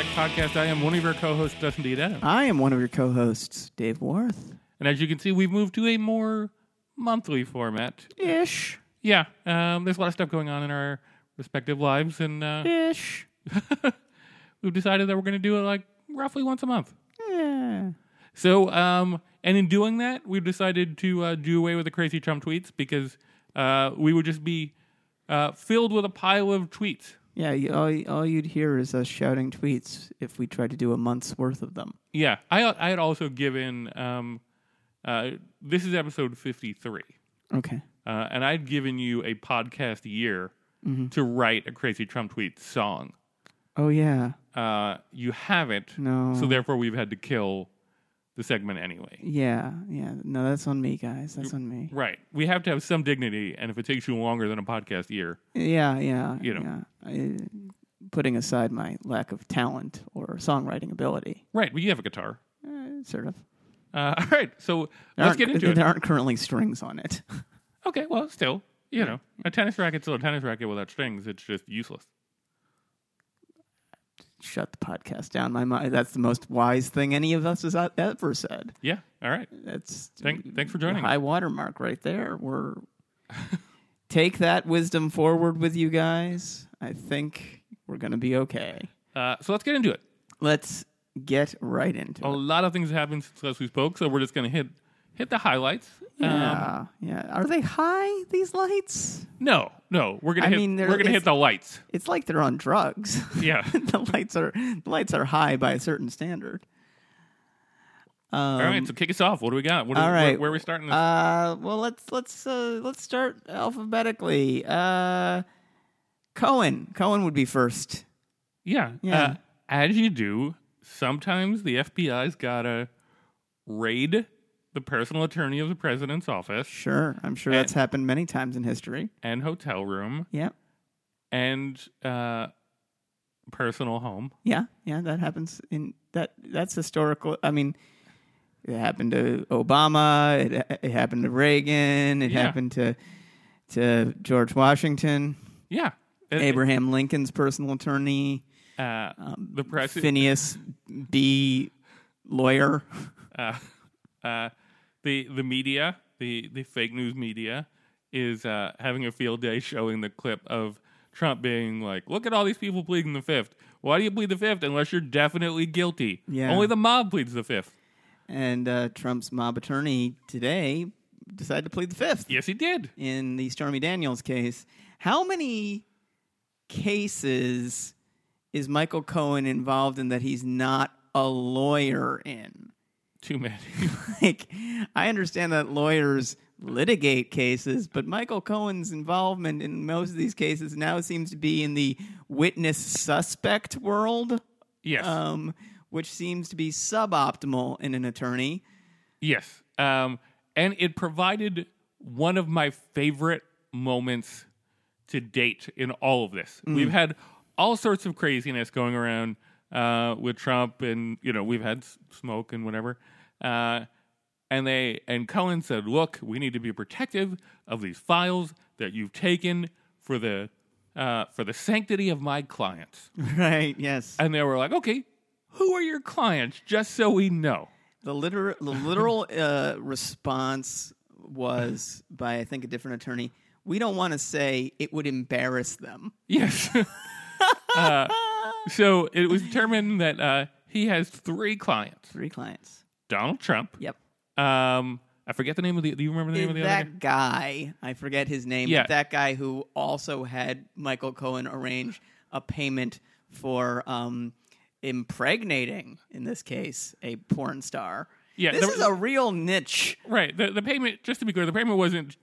Hello and welcome to the Opposite Effect podcast. I am one of your co-hosts, Dustin D. I am one of your co-hosts, Dave Worth. And as you can see, we've moved to a more monthly format. Ish. Yeah, um, there's a lot of stuff going on in our respective lives, and uh, Ish. we've decided that we're going to do it like roughly once a month. Yeah. So, um, and in doing that, we've decided to uh, do away with the crazy Trump tweets because uh, we would just be uh, filled with a pile of tweets. Yeah, you, all, all you'd hear is us shouting tweets if we tried to do a month's worth of them. Yeah, I I had also given um, uh, this is episode fifty three, Okay. uh, and I'd given you a podcast year to write a crazy Trump tweet song. Oh, yeah. Uh, you haven't, No. so therefore we've had to kill the segment anyway. Yeah, yeah. No, that's on me, guys. That's on me. Right, we have to have some dignity, and if it takes you longer than a podcast year, Yeah, yeah. You know. Yeah. I, putting aside my lack of talent or songwriting ability, right, but you have a guitar. uh, sort of. Uh, all right, so There let's get into it. There aren't currently strings on it. Okay, well, still, you know, a tennis racket's still a tennis racket without strings. It's just useless. Shut the podcast down. My mind. That's the most wise thing any of us has ever said. Yeah. All right. That's Thank, thanks for joining. high watermark right there. We're take that wisdom forward with you guys. I think we're gonna be okay. Uh, so let's get into it. Let's get right into A it. A lot of things have happened since last we spoke, so we're just going to hit hit the highlights. Um, Yeah, yeah. Are they high? These lights? no, no, we're gonna I hit. mean, we're gonna hit the lights. It's like they're on drugs. Yeah. the lights are the lights are high by a certain standard. Um, all right. So kick us off. What do we got? What do all we, right. Where, where are we starting? This? Uh, well, let's let's uh, let's start alphabetically. Uh, Cohen. Cohen would be first. yeah. yeah. Uh, as you do, sometimes the FBI's gotta raid the personal attorney of the president's office Sure, I'm sure that's happened many times in history. and hotel room Yeah, and uh, personal home. yeah, yeah. That happens in that. That's historical. I mean, it happened to Obama. It, it happened to Reagan. It Yeah. happened to to George Washington. Yeah. It- Abraham Lincoln's personal attorney. uh, the president. Phineas B. Lawyer. uh, uh, the the media, the the fake news media, is uh, having a field day showing the clip of Trump being like, "Look at all these people pleading the fifth. Why do you plead the fifth unless you're definitely guilty? Yeah. Only the mob pleads the fifth. And uh, Trump's mob attorney today decided to plead the fifth Yes, he did. in the Stormy Daniels case. How many cases is Michael Cohen involved in that he's not a lawyer in? Too many. Like, I understand that lawyers litigate cases, but Michael Cohen's involvement in most of these cases now seems to be in the witness suspect world. yes, um, which seems to be suboptimal in an attorney. yes. Um, and it provided one of my favorite moments to date in all of this. Mm. We've had all sorts of craziness going around uh, with Trump, and you know we've had smoke and whatever. Uh, and they and Cohen said, "Look, we need to be protective of these files that you've taken for the uh, for the sanctity of my clients." Right. Yes. And they were like, "Okay, who are your clients? Just so we know." The literal the literal uh, response was by I think a different attorney. We don't want to say it would embarrass them. Yes. uh, so it was determined that uh, he has three clients: Three clients. Donald Trump. Yep. Um, I forget the name of the. Do you remember the name of the other? guy? that guy, I forget his name, Yeah. but that guy who also had Michael Cohen arrange a payment for um, impregnating, in this case, a porn star. Yeah, This there is a real niche. Right. The the payment. Just to be clear, the payment wasn't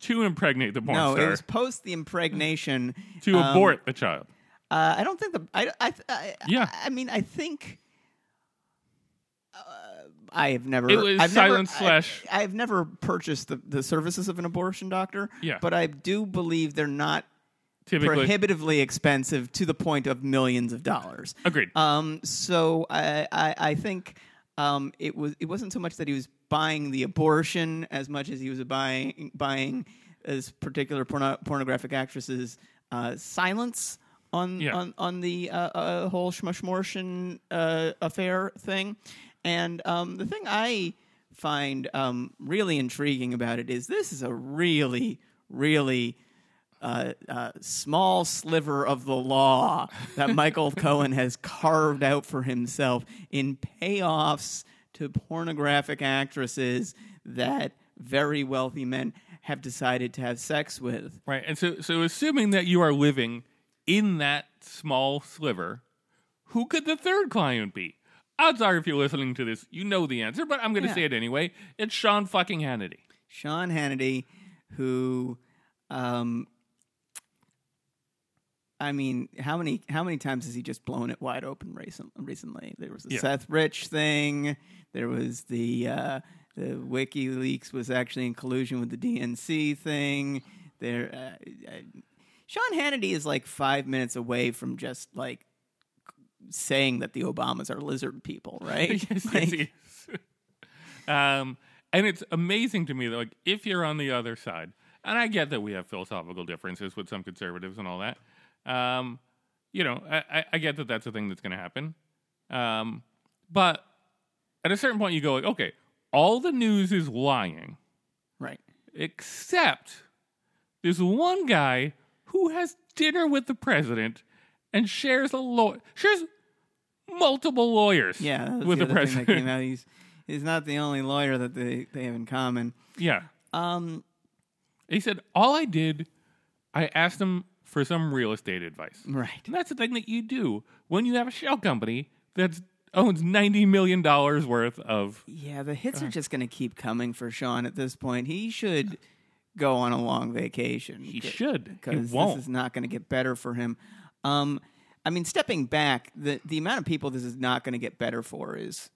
to impregnate the porn star. no, star. it was post the impregnation. to um, abort the child. Uh, I don't think the. I, I, I, Yeah. I, mean, I think. Uh, I have never. It was I've silent never, slash- I, have never purchased the, the services of an abortion doctor. Yeah. But I do believe they're not Typically, prohibitively expensive to the point of millions of dollars. agreed. Um, so I, I, I think um, it was it wasn't so much that he was buying the abortion as much as he was buying buying this particular porno- pornographic actress's uh, silence on Yeah. on on the uh, uh, whole Schmushmortian uh, affair thing. And um, the thing I find um, really intriguing about it is this is a really, really uh, uh, small sliver of the law that Michael Cohen has carved out for himself in payoffs to pornographic actresses that very wealthy men have decided to have sex with. Right. And so, so assuming that you are living in that small sliver, who could the third client be? Odds are, if you're listening to this, you know the answer, but I'm going to Yeah. say it anyway. It's Sean fucking Hannity. Sean Hannity, who, um, I mean, how many how many times has he just blown it wide open recent, recently? There was the Yeah. Seth Rich thing. There was the uh, the WikiLeaks was actually in collusion with the DNC thing. There, uh, Sean Hannity is like five minutes away from just like saying that the Obamas are lizard people, right? yes, yes, Like, he is. um, and it's amazing to me that, like, if you're on the other side, and I get that we have philosophical differences with some conservatives and all that. Um, you know, I, I, I get that that's a thing that's going to happen. Um, but at a certain point, you go like, okay, all the news is lying, right. except there's one guy who has dinner with the president and shares a law shares multiple lawyers Yeah, with the, the, other thing that president. came out. He's he's not the only lawyer that they, they have in common. Yeah. Um, He said, All I did, I asked him for some real estate advice. right. And that's the thing that you do when you have a shell company that owns $90 million worth of. Yeah, the hits are just going to keep coming for Sean at this point. He should go on a long vacation. He should. He because won't. this is not going to get better for him. Um, I mean, stepping back, the the amount of people this is not going to get better for is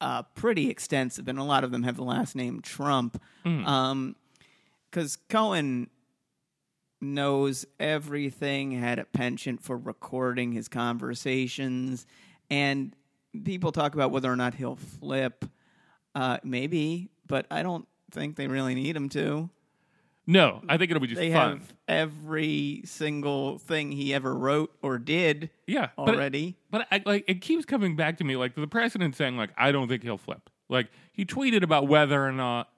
uh, pretty extensive, and a lot of them have the last name Trump. Because Cohen knows everything, had a penchant for recording his conversations, and people talk about whether or not he'll flip. Uh, maybe, but I don't think they really need him to. No, I think it'll be just They fun. have every single thing he ever wrote or did yeah. but- already. But, I, like it keeps coming back to me, like the president saying, like, I don't think he'll flip. Like he tweeted about whether or not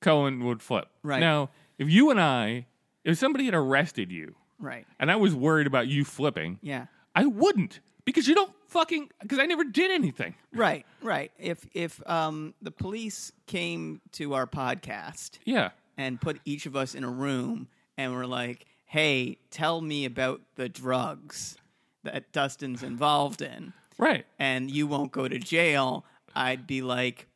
Cohen would flip. Right. Now, if you and I, if somebody had arrested you right. and I was worried about you flipping, Yeah. I wouldn't because you don't fucking because I never did anything. Right. Right. If if um, the police came to our podcast Yeah. And put each of us in a room and we're like, "Hey, tell me about the drugs that Dustin's involved in," Right. and you won't go to jail, I'd be like.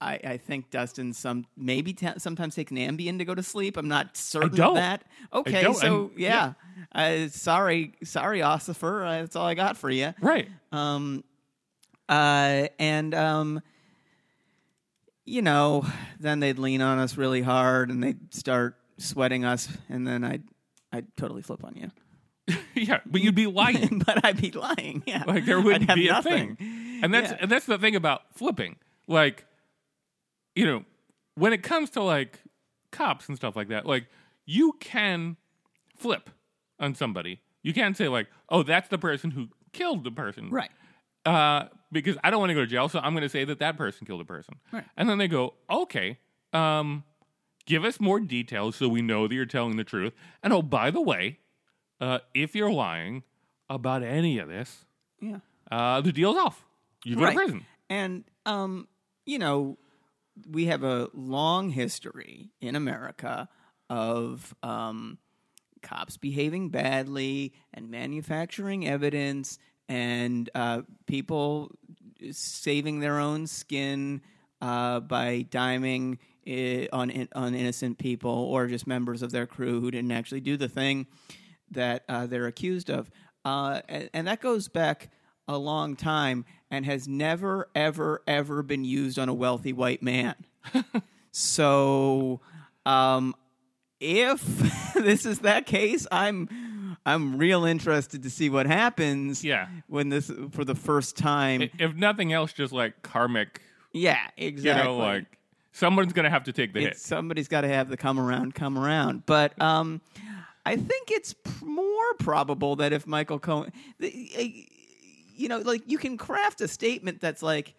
I, I think Dustin some maybe t- sometimes takes an Ambien to go to sleep. I'm not certain of that. Okay, so and- yeah, Uh, sorry, sorry, Ossifer. Uh, that's all I got for you. Right. Um, uh, and um, you know, then they'd lean on us really hard, and they'd start sweating us, and then I'd I'd totally flip on you, yeah. But you'd be lying. but I'd be lying. Yeah, like there wouldn't be a nothing. thing. And that's Yeah. and that's the thing about flipping. Like, you know, when it comes to like cops and stuff like that, like you can flip on somebody. You can't say like, "Oh, that's the person who killed the person." Right. uh, because I don't want to go to jail, so I'm going to say that that person killed a person. Right. And then they go, okay, um, give us more details so we know that you're telling the truth. And oh, by the way, uh, if you're lying about any of this, Yeah. uh, the deal's off. You go right. to prison. And um, you know, we have a long history in America of um, cops behaving badly and manufacturing evidence and uh, people saving their own skin uh, by diming i on in- on innocent people or just members of their crew who didn't actually do the thing that uh, they're accused of, uh, and, and that goes back a long time and has never, ever, ever been used on a wealthy white man. so, um, if this is that case, I'm I'm real interested to see what happens. Yeah. when this for the first time. If nothing else, just like karmic, yeah, you exactly. know, like someone's going to have to take the It's- hit. somebody's got to have the come around, come around. But um, I think it's more probable that if Michael Cohen, you know, like you can craft a statement that's like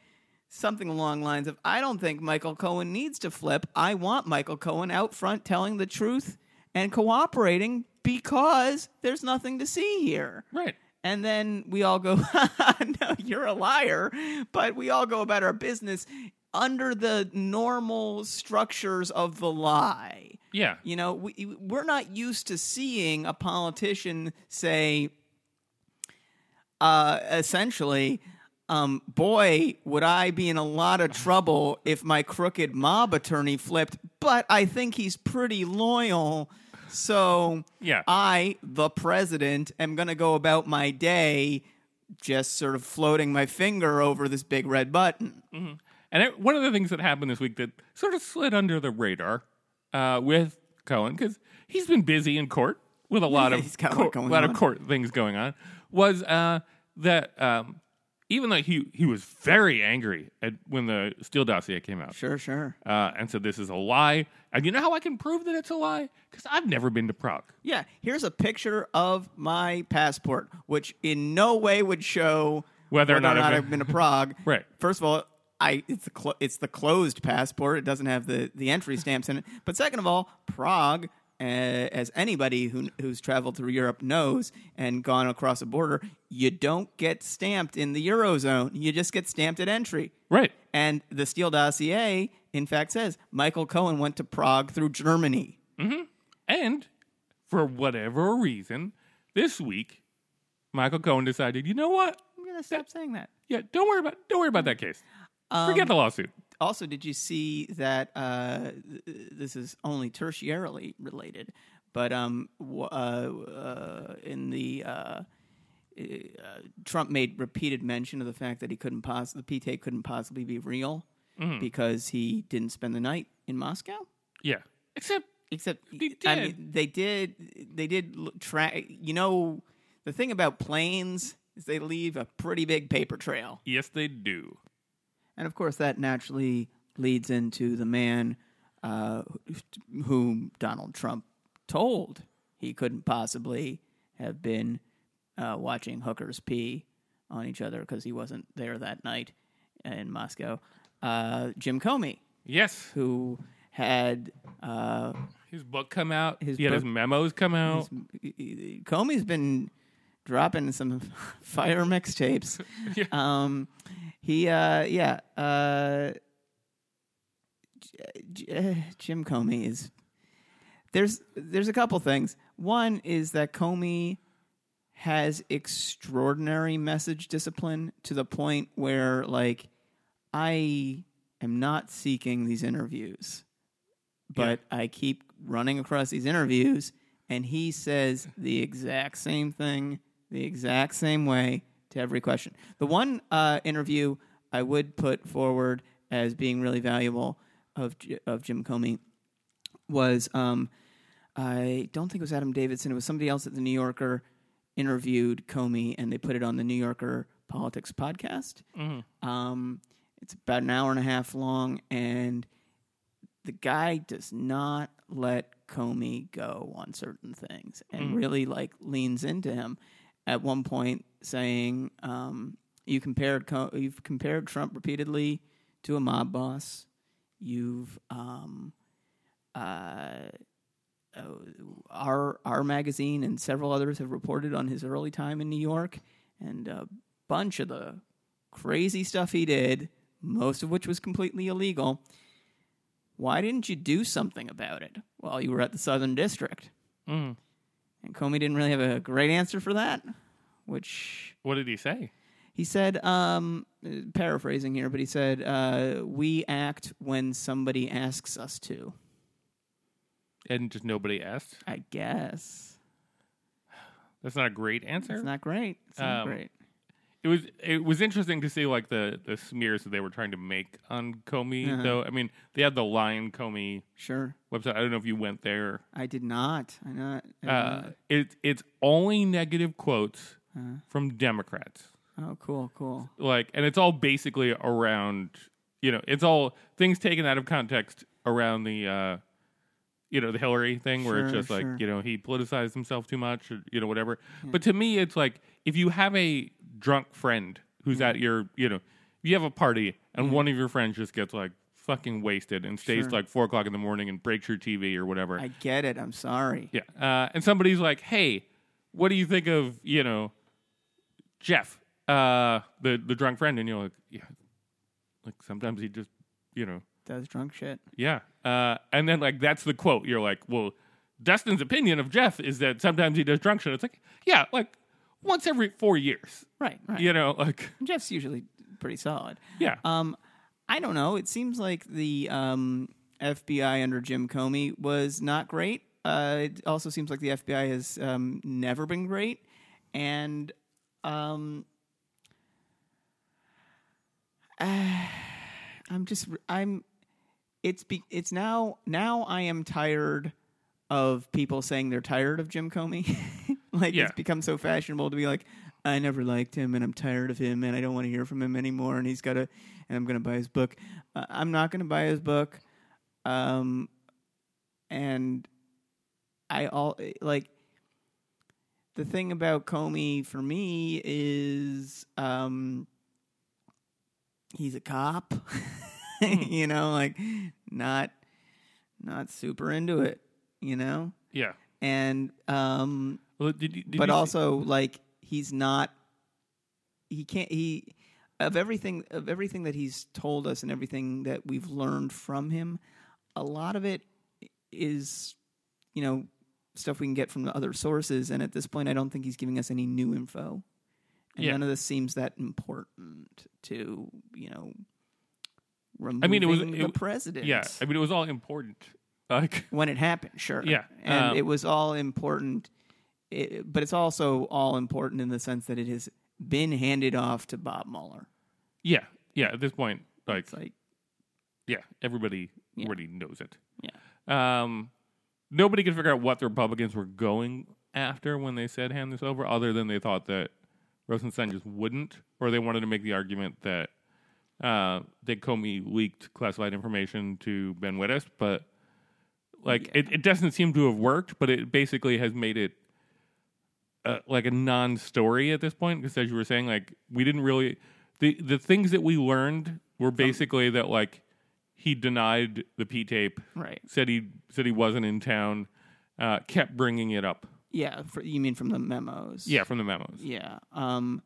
something along the lines of, "I don't think Michael Cohen needs to flip. I want Michael Cohen out front telling the truth and cooperating because there's nothing to see here." Right. And then we all go, no, you're a liar. But we all go about our business under the normal structures of the lie. Yeah. You know, we, we're not used to seeing a politician say, uh, essentially, um, boy, would I be in a lot of trouble if my crooked mob attorney flipped, but I think he's pretty loyal. So Yeah. I, the president, am going to go about my day just sort of floating my finger over this big red button. And it, one of the things that happened this week that sort of slid under the radar uh, with Cohen because he's been busy in court with a lot of He's got a lot court, going lot on. of court things going on was uh, that um, even though he he was very angry at when the Steele dossier came out Sure, sure. uh, and said this is a lie. And you know how I can prove that it's a lie? Because I've never been to Prague. Yeah, here's a picture of my passport, which in no way would show Whether or not I've been to Prague. Right. First of all, I it's the clo- it's the closed passport. It doesn't have the the entry stamps in it. But second of all, Prague. Uh, as anybody who who's traveled through Europe knows and gone across a border, you don't get stamped in the eurozone. You just get stamped at entry. Right. And the Steele dossier, in fact, says Michael Cohen went to Prague through Germany. And for whatever reason, this week, Michael Cohen decided, you know what? I'm gonna stop saying that. Yeah, don't worry about don't worry about that case. Um, Forget the lawsuit. Also, did you see that? Uh, this is only tertiarily related, but um, w- uh, uh, in the uh, uh, Trump made repeated mention of the fact that he couldn't possibly the P tape couldn't possibly be real because he didn't spend the night in Moscow. Yeah. Except Except, They I did. mean, they did. They did track. You know, the thing about planes is they leave a pretty big paper trail. yes, they do. And of course, that naturally leads into the man uh, whom Donald Trump told he couldn't possibly have been uh, watching hookers pee on each other because he wasn't there that night in Moscow. Uh, Jim Comey, Yes. who had uh, His book come out. His he had his memos come out. Comey's been dropping some fire mixtapes. Yeah. Um, he, uh, yeah, uh, J- J- uh, Jim Comey is. There's there's a couple things. One is that Comey has extraordinary message discipline to the point where, like, I am not seeking these interviews, but I keep running across these interviews, and he says the exact same thing, the exact same way to every question. The one uh, interview I would put forward as being really valuable of of Jim Comey was um, I don't think it was Adam Davidson. It was somebody else at the New Yorker interviewed Comey, and they put it on the New Yorker Politics podcast. Um, it's about an hour and a half long, and the guy does not let Comey go on certain things, and really like leans into him. At one point, saying um, you compared you've compared Trump repeatedly to a mob boss. You've um, uh, our our magazine and several others have reported on his early time in New York and a bunch of the crazy stuff he did, most of which was completely illegal. Why didn't you do something about it while you were at the Southern District? Mm. And Comey didn't really have a great answer for that, which What did he say? he said, um, paraphrasing here, but he said, uh, "We act when somebody asks us to." And just nobody asked. I guess That's not a great answer. it's not great. It's not Um, great. It was it was interesting to see like the the smears that they were trying to make on Comey. Uh-huh. Though I mean, they had the Lyin' Comey Sure, website. I don't know if you went there. I did not. I not. I Uh, not. it it's only negative quotes Uh-huh. from Democrats. Oh, cool, cool. Like, and it's all basically around. You know, it's all things taken out of context around the. uh you know the Hillary thing where it's Sure, just like you know he politicized himself too much or you know whatever. But to me, it's like if you have a drunk friend who's at your you know you have a party and one of your friends just gets like fucking wasted and stays Sure. like four o'clock in the morning and breaks your TV or whatever. I get it. I'm sorry. Yeah. Uh, and somebody's like, hey, what do you think of, you know, Jeff, uh, the, the drunk friend? And you're like, yeah, like sometimes he just, you know, Does drunk shit. yeah. Uh, and then, like, that's the quote. You're like, well, Dustin's opinion of Jeff is that sometimes he does drunk shit. It's like, yeah, like once every four years, Right. Right. you know, like, Jeff's usually pretty solid. yeah. Um, I don't know. It seems like the um, FBI under Jim Comey was not great. Uh, it also seems like the FBI has um, never been great, and um, I'm just I'm. It's be, it's now now I am tired of people saying they're tired of Jim Comey. like Yeah. it's become so fashionable to be like, I never liked him and I'm tired of him and I don't want to hear from him anymore and he's got to and I'm going to buy his book. Uh, I'm not going to buy his book. Um and I all like the thing about Comey for me is um he's a cop. you know, like not not super into it, you know? yeah. And um Well, did you, did but you also like he's not he can't he of everything of everything that he's told us and everything that we've learned from him a lot of it is you know stuff we can get from the other sources and at this point I don't think he's giving us any new info and Yeah. none of this seems that important to you know I mean, it was- the it- president yeah. I mean, it was all important. Like, when it happened, sure. Yeah, and um, it was all important, it, but it's also all important in the sense that it has been handed off to Bob Mueller. yeah. Yeah. At this point, like, It's like, yeah, everybody Yeah. already knows it. yeah, Um, nobody could figure out what the Republicans were going after when they said hand this over, other than they thought that Rosenstein just wouldn't, or they wanted to make the argument that uh, that Comey leaked classified information to Ben Wittes, but like Yeah. it, it doesn't seem to have worked. But it basically has made it uh, like a non-story at this point, because as you were saying, like we didn't really the the things that we learned were basically that like he denied the P tape right. said he said he wasn't in town. Uh, kept bringing it up. Yeah, for, you mean from the memos? Yeah, from the memos. yeah. Um,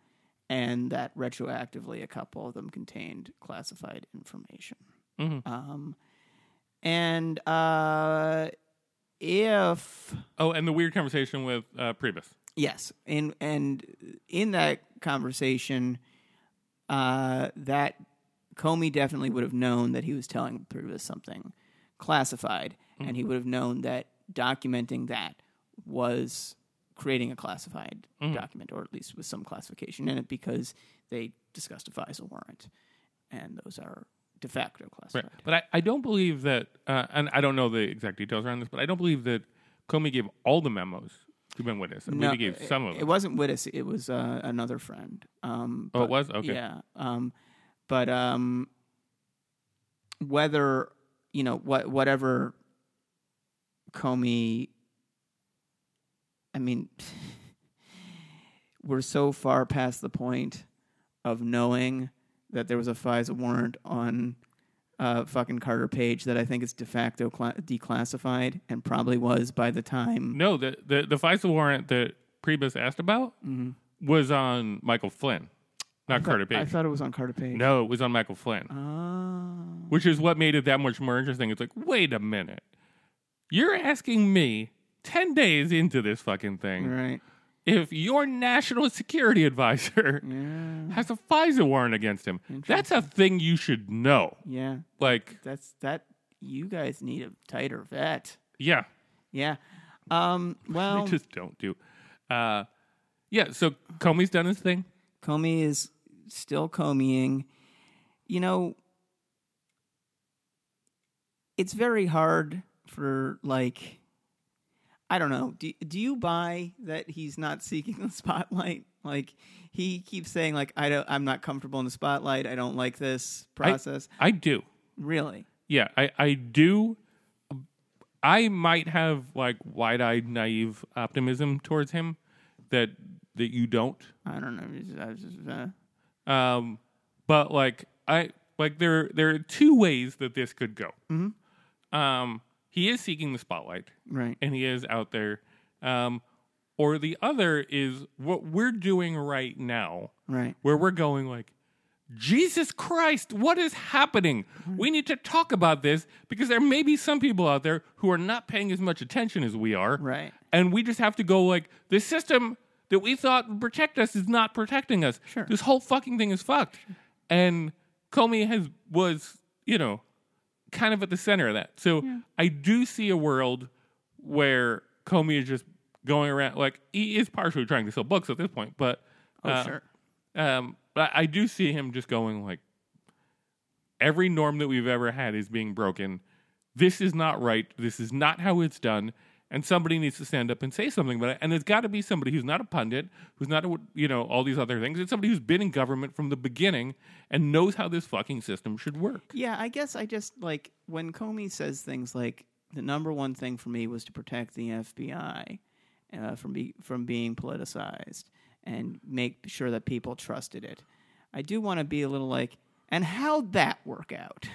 and that retroactively, a couple of them contained classified information. Mhm. Um, and uh, if Oh, and the weird conversation with uh, Priebus. Yes, and and in that conversation, uh, that Comey definitely would have known that he was telling Priebus something classified, and he would have known that documenting that was creating a classified document, or at least with some classification in it, because they discussed a FISA warrant, and those are de facto Right. classified. But I, I don't believe that, uh, and I don't know the exact details around this, but I don't believe that Comey gave all the memos to Ben Wittes. I believe he gave some of it, them. wasn't Wittes. it was uh, another friend. Um, Oh, it but- was? Okay. Yeah. Um, but um, whether you know what, whatever Comey, I mean, we're so far past the point of knowing that there was a FISA warrant on uh, fucking Carter Page that I think is de facto cla- declassified and probably was by the time. No, the, the, the FISA warrant that Priebus asked about was on Michael Flynn, not Carter Page. I thought it was on Carter Page. no, it was on Michael Flynn, Oh. which is what made it that much more interesting. It's like, wait a minute. You're asking me 10 days into this fucking thing Right. If your national security advisor Yeah. has a FISA warrant against him. That's a thing you should know. Yeah. Like, That's that. You guys need a tighter vet. yeah, Yeah. Um. Well, they just don't do. Uh, yeah, so Comey's done his thing. Comey is still Comeying. You know, it's very hard for like. I don't know. Do do you buy that he's not seeking the spotlight? Like he keeps saying, like I don't, I'm not comfortable in the spotlight. I don't like this process. I do. really? Yeah, I, I do. I might have like wide-eyed, naive optimism towards him that that you don't. I don't know. I just, uh, Um, but like I like there there are two ways that this could go. Hmm. Um, he is seeking the spotlight, right. and he is out there. Um, or the other is what we're doing right now, Right. where we're going like, Jesus Christ, what is happening? We need to talk about this because there may be some people out there who are not paying as much attention as we are. Right. And we just have to go like, the system that we thought would protect us is not protecting us. Sure. This whole fucking thing is fucked. And Comey has was, you know, kind of at the center of that. So I do see a world where Comey is just going around like he is partially trying to sell books at this point, but Oh, uh, sure. um, but I do see him just going like every norm that we've ever had is being broken. This is not right. This is not how it's done. And somebody needs to stand up and say something about it. And it's got to be somebody who's not a pundit, who's not, a, you know, all these other things. It's somebody who's been in government from the beginning and knows how this fucking system should work. Yeah, I guess I just like when Comey says things like the number one thing for me was to protect the FBI uh, from be, from being politicized and make sure that people trusted it. I do want to be a little like, and how'd that work out?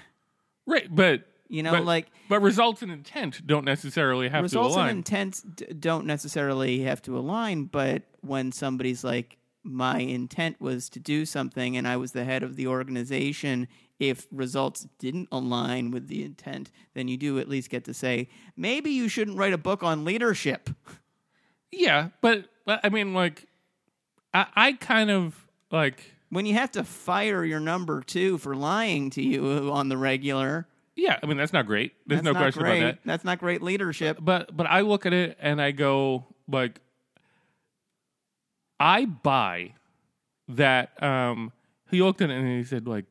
Right. But, You know, but, like but results and intent don't necessarily have results to align. and intent d- don't necessarily have to align, but when somebody's like, my intent was to do something and I was the head of the organization, if results didn't align with the intent, then you do at least get to say, maybe you shouldn't write a book on leadership. yeah. But, but I mean, like, I, I kind of like. When you have to fire your number two for lying to you on the regular, Yeah, I mean that's not great. There's that's no not question great. about that. That's not great leadership. But but I look at it and I go like I buy that um he looked at it and he said like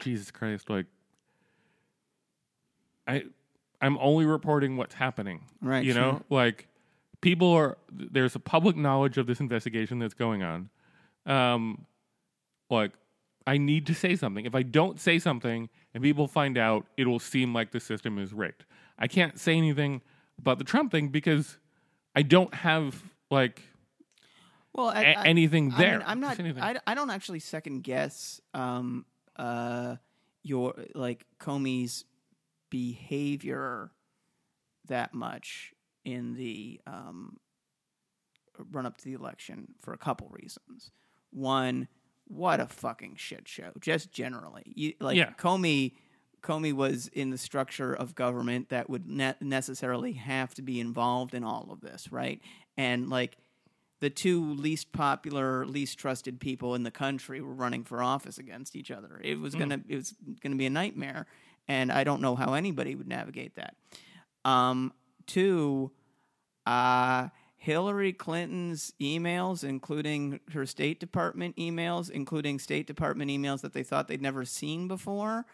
Jesus Christ like I I'm only reporting what's happening. Right, You know, sure. like people are there's a public knowledge of this investigation that's going on. Um like I need to say something. If I don't say something and people find out, it will seem like the system is rigged. I can't say anything about the Trump thing because I don't have like Well, I, a- I- anything I there. mean, I'm not. I, I don't actually second guess um, uh, your like Comey's behavior that much in the um, run up to the election for a couple reasons. One, what a fucking shit show. Just generally, you, like Yeah. Comey. Comey was in the structure of government that would ne- necessarily have to be involved in all of this, right? And like the two least popular, least trusted people in the country were running for office against each other. It was gonna it was gonna be a nightmare, and I don't know how anybody would navigate that. Um, two, uh, Hillary Clinton's emails, including her State Department emails, including State Department emails that they thought they'd never seen before,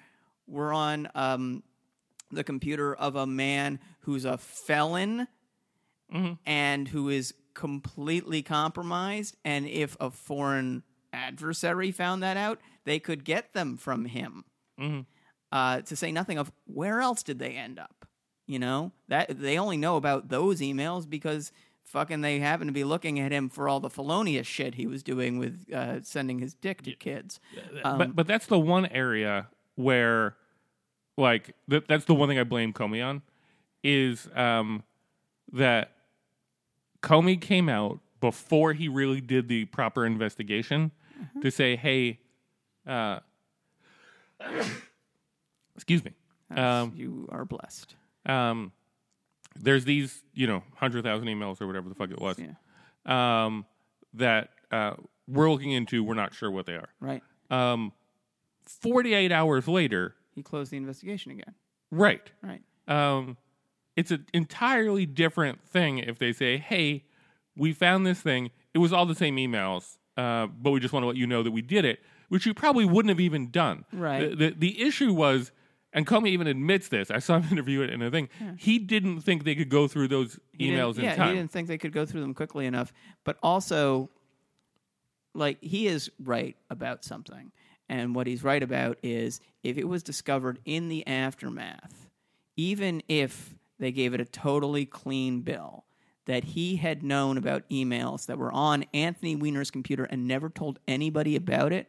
were on um, the computer of a man who's a felon and who is completely compromised. And if a foreign adversary found that out, they could get them from him. Uh, to say nothing of where else did they end up? You know that they only know about those emails because fucking they happened to be looking at him for all the felonious shit he was doing with uh, sending his dick to kids. Um, but but that's the one area where like th- that's the one thing I blame Comey on is um that Comey came out before he really did the proper investigation Mm-hmm. to say, hey, uh, excuse me, um, you are blessed. um, there's these, you know, hundred thousand emails or whatever the fuck it was, Yeah. um, that uh, we're looking into. We're not sure what they are. Right. Um, 48 hours later, He closed the investigation again. right? Right. Um, it's an entirely different thing if they say, "Hey, we found this thing. It was all the same emails, uh, but we just want to let you know that we did it," which you probably wouldn't have even done. Right. The the, the issue was, and Comey even admits this. I saw him interview it in a thing. He didn't think they could go through those He emails in yeah, time. he didn't think they could go through them quickly enough. But also, like he is right about something, and what he's right about is if it was discovered in the aftermath, even if they gave it a totally clean bill. That he had known about emails that were on Anthony Weiner's computer and never told anybody about it.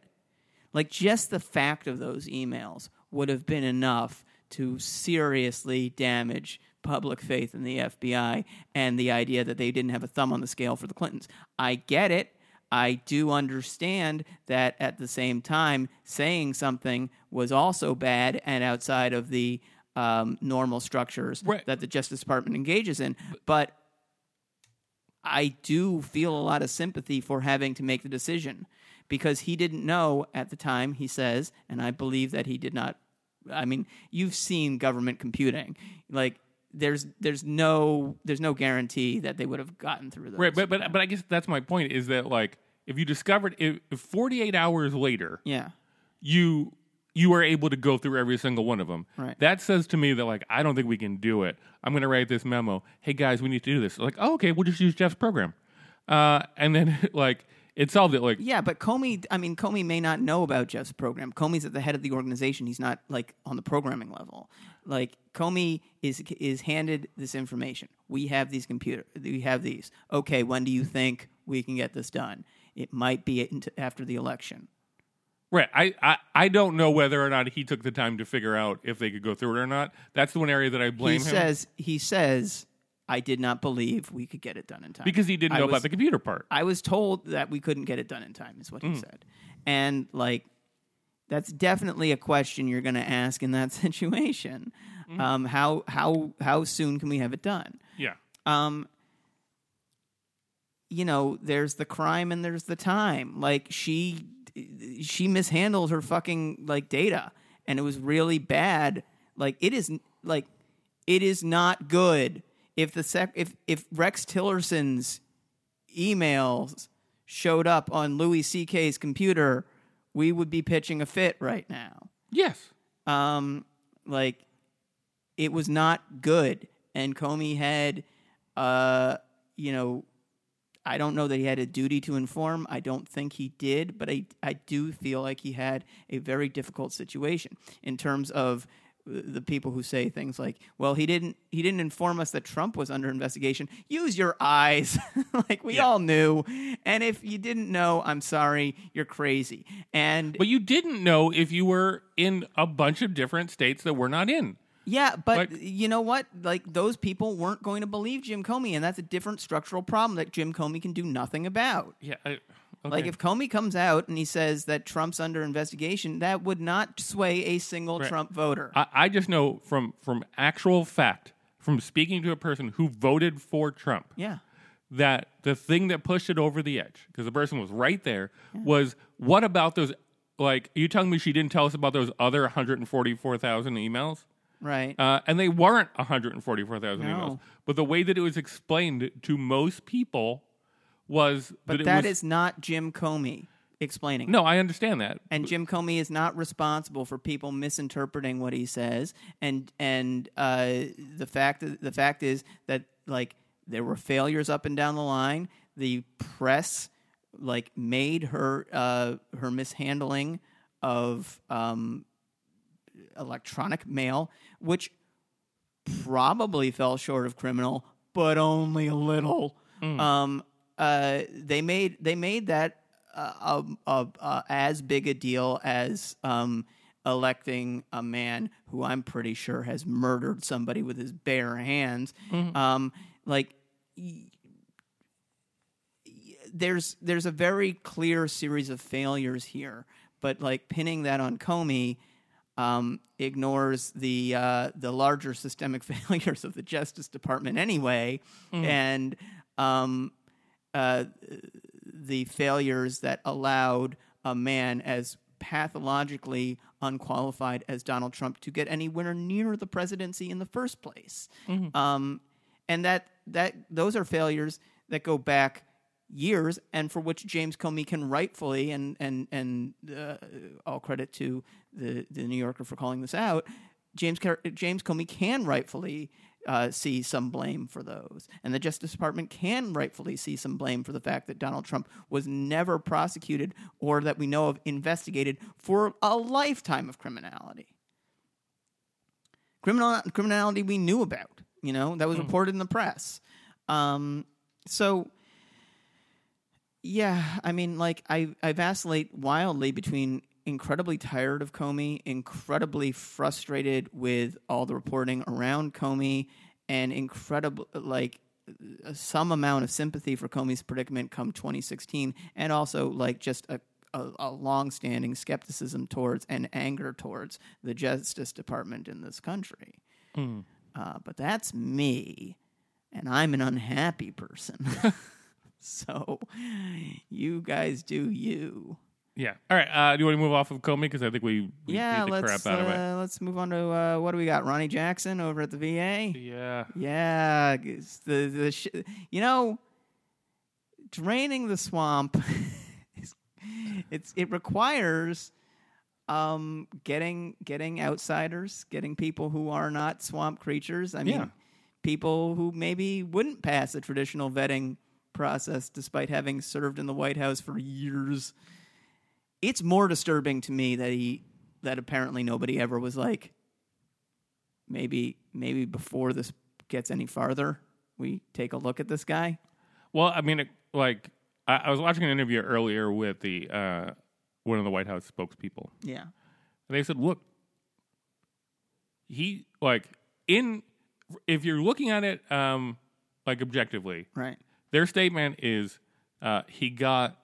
Like, just the fact of those emails would have been enough to seriously damage public faith in the FBI and the idea that they didn't have a thumb on the scale for the Clintons. I get it. I do understand that at the same time, saying something was also bad and outside of the um, normal structures Right. that the Justice Department engages in. But I do feel a lot of sympathy for having to make the decision because he didn't know at the time, he says, and I believe that he did not. I mean, you've seen government computing. Like, there's there's no there's no guarantee that they would have gotten through those. Right, but but but I guess that's my point is that like if you discovered if, if 48 hours later yeah, you you are able to go through every single one of them. Right. That says to me that like I don't think we can do it. I'm going to write this memo. Hey guys, we need to do this. Like, oh, okay, we'll just use Jeff's program. Uh, and then like it solved it. Like, yeah. But Comey, I mean, Comey may not know about Jeff's program. Comey's at the head of the organization. He's not like on the programming level. Like Comey is is handed this information. We have these computer. We have these. Okay, when do you think we can get this done? It might be into- after the election. right? I, I I don't know whether or not he took the time to figure out if they could go through it or not. That's the one area that I blame he him says he says I did not believe we could get it done in time because he didn't I know was- about the computer part. I was told that we couldn't get it done in time, is what he Mm. said. And like, that's definitely a question you're going to ask in that situation. Mm-hmm. Um, how how how soon can we have it done? yeah. Um, you know, there's the crime and there's the time. Like she she mishandled her fucking like data, and it was really bad. Like it is like it is not good if the sec if if Rex Tillerson's emails showed up on Louis C.K.'s computer, we would be pitching a fit right now. Yes. Um, like it was not good, and Comey had, uh, you know, I don't know that he had a duty to inform. I don't think he did, but I I do feel like he had a very difficult situation in terms of the people who say things like, "Well, he didn't he didn't inform us that Trump was under investigation." Use your eyes, like we Yeah. all knew. And if you didn't know, I'm sorry, you're crazy. And But you didn't know if you were in a bunch of different states that we're not in. Yeah, but Like- you know what? Like those people weren't going to believe Jim Comey, and that's a different structural problem that Jim Comey can do nothing about. Yeah. I, okay. Like if Comey comes out and he says that Trump's under investigation, that would not sway a single Right. Trump voter. I, I just know from from actual fact, from speaking to a person who voted for Trump, yeah. that the thing that pushed it over the edge, because the person was right there, was what about those? Like, are you telling me she didn't tell us about those other 144,000 emails? Right. Uh, and they weren't 144,000 No. emails. But the way that it was explained to most people was but that that was. is not Jim Comey explaining. no, I understand that. And Jim Comey is not responsible for people misinterpreting what he says. And and uh, the fact the fact is that like there were failures up and down the line. The press like made her uh, her mishandling of um, electronic mail, which probably fell short of criminal, but only a little. Um, uh, they made they made that uh, a, a, a, as big a deal as um, electing a man who I'm pretty sure has murdered somebody with his bare hands. Um, like y- y- there's there's a very clear series of failures here, but like pinning that on Comey um, ignores the uh, the larger systemic failures of the Justice Department anyway, and um, uh, the failures that allowed a man as pathologically unqualified as Donald Trump to get anywhere near the presidency in the first place. Um, and that that those are failures that go back years and for which James Comey can rightfully and and and uh, all credit to the the New Yorker for calling this out James James Comey can rightfully uh, see some blame for those, and the Justice Department can rightfully see some blame for the fact that Donald Trump was never prosecuted or that we know of investigated for a lifetime of criminality. Criminal criminality we knew about. You know, that was reported in the press. Um, so, yeah, I mean, like I I vacillate wildly between incredibly tired of Comey, incredibly frustrated with all the reporting around Comey, and incredible like some amount of sympathy for Comey's predicament come 2016, and also like just a a, a long-standing skepticism towards and anger towards the Justice Department in this country. Uh, but that's me, and I'm an unhappy person. so you guys do you. Yeah. All right. Uh, do you want to move off of Comey because I think we, we yeah, beat the let's crap out of it. uh, let's move on to uh, what do we got? Ronny Jackson over at the VA. Yeah. Yeah, it's the the sh- you know, draining the swamp. is- it's it requires um getting getting outsiders, getting people who are not swamp creatures. I mean, Yeah. people who maybe wouldn't pass a traditional vetting process despite having served in the White House for years. It's more disturbing to me that he that apparently nobody ever was like maybe maybe before this gets any farther, we take a look at this guy. Well, I mean, it, like I, I was watching an interview earlier with the uh, one of the White House spokespeople, Yeah. and they said, "Look, he like in if you're looking at it um, like objectively, Right. their statement is uh, he got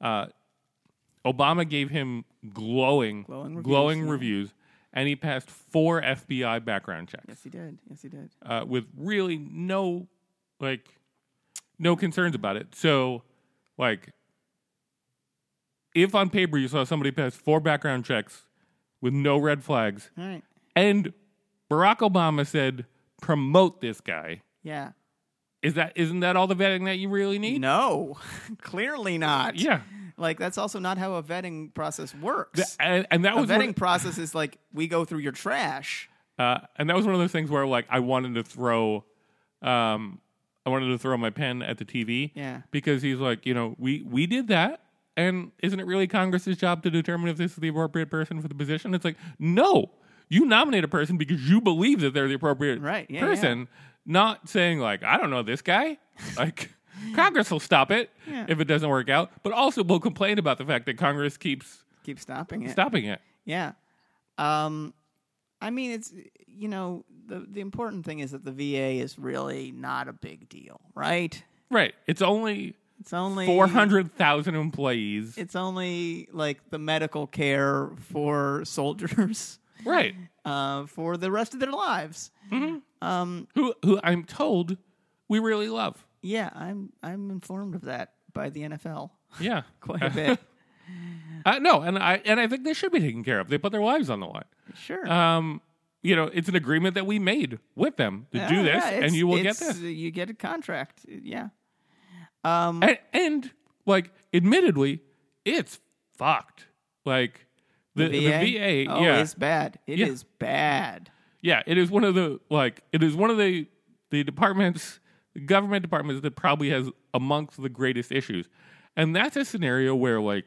uh, Obama gave him glowing Glowing reviews, glowing yeah. reviews, and he passed four FBI background checks Yes, he did. Yes, he did. uh, with really no like no concerns about it. So like if on paper you saw somebody pass four background checks with no red flags right. and Barack Obama said promote this guy, Yeah. is that isn't that all the vetting that you really need? No, clearly not. Yeah. Like that's also not how a vetting process works. And, and that a was vetting one, process is like we go through your trash. uh, and that was one of those things where like I wanted to throw um I wanted to throw my pen at the TV. Yeah. Because he's like, you know, we we did that and isn't it really Congress's job to determine if this is the appropriate person for the position? It's like, no. You nominate a person because you believe that they're the appropriate Right, yeah, person, not saying like, I don't know this guy. like Congress will stop it Yeah. if it doesn't work out, but also will complain about the fact that Congress keeps Keep stopping it. stopping it. Yeah. Um, I mean, it's you know the the important thing is that the VA is really not a big deal, right? Right. It's only It's only four hundred thousand employees. It's only like the medical care for soldiers right. uh, for the rest of their lives. Who who I'm told we really love. Yeah, I'm I'm informed of that by the NFL Yeah. quite a bit. Uh, no, and I and I think they should be taken care of. They put their lives on the line. sure. Um, you know, it's an agreement that we made with them to do this, yeah, and you will get this. You get a contract. Yeah. Um, And, and like, admittedly, it's fucked. Like the, the VA, oh, yeah, it's bad. It is Yeah. bad. yeah, it is one of the like it is one of the the departments, the government departments that probably has amongst the greatest issues, and that's a scenario where like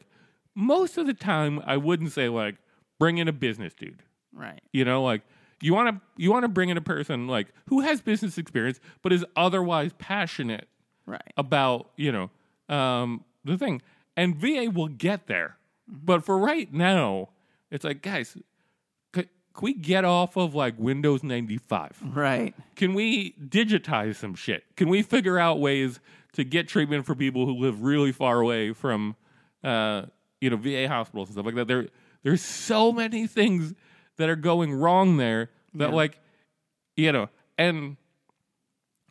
most of the time I wouldn't say like bring in a business dude, Right. you know, like you want to you want to bring in a person like who has business experience but is otherwise passionate Right. about you know um, the thing, and VA will get there. But for right now, it's like guys, can we get off of like Windows ninety five? Right. Can we digitize some shit? Can we figure out ways to get treatment for people who live really far away from, uh, you know, VA hospitals and stuff like that? There, there's so many things that are going wrong there that, Yeah. like, you know, and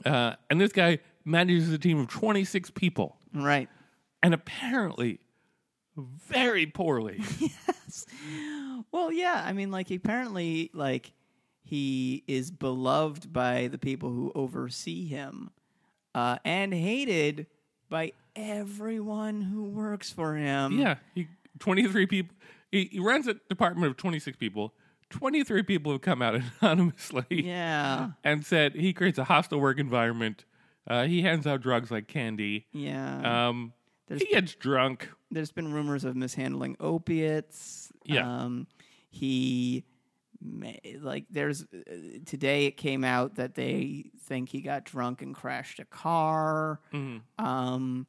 uh, and this guy manages a team of 26 people, Right. and apparently, very poorly. Yes. Well, yeah. I mean, like apparently, like he is beloved by the people who oversee him, uh, and hated by everyone who works for him. Yeah, he 23 people. He, he runs a department of 26 people. 23 people have come out anonymously Yeah. and said he creates a hostile work environment. Uh, he hands out drugs like candy. Yeah. Um, There's- he gets drunk. There's been rumors of mishandling opiates. Yeah. Um, he may, like there's uh, today it came out that they think he got drunk and crashed a car. Um,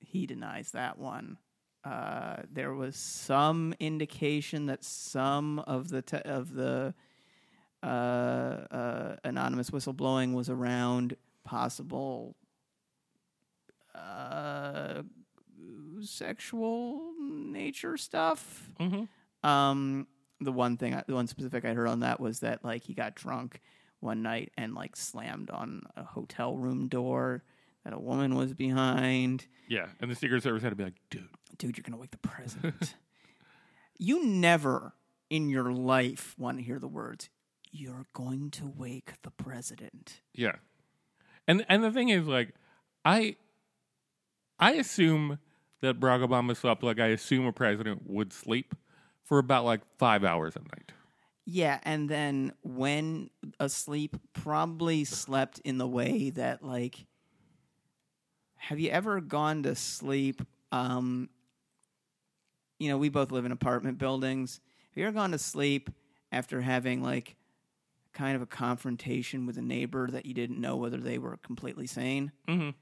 he denies that one. Uh, there was some indication that some of the te- of the uh, uh, anonymous whistleblowing was around possible uh, sexual nature stuff. Mhm. Um, the one thing, the one specific I heard on that was that like he got drunk one night and like slammed on a hotel room door that a woman was behind. Yeah, and the Secret Service had to be like, dude, Dude, you're gonna wake the president. you never in your life want to hear the words "You're going to wake the president." Yeah. And and the thing is like I I assume that Barack Obama slept like I assume a president would sleep for about like 5 hours a night. Yeah, and then when asleep, probably slept in the way that like. Have you ever gone to sleep? Um, you know, we both live in apartment buildings. Have you ever gone to sleep after having like kind of a confrontation with a neighbor that you didn't know whether they were completely sane? Mhm.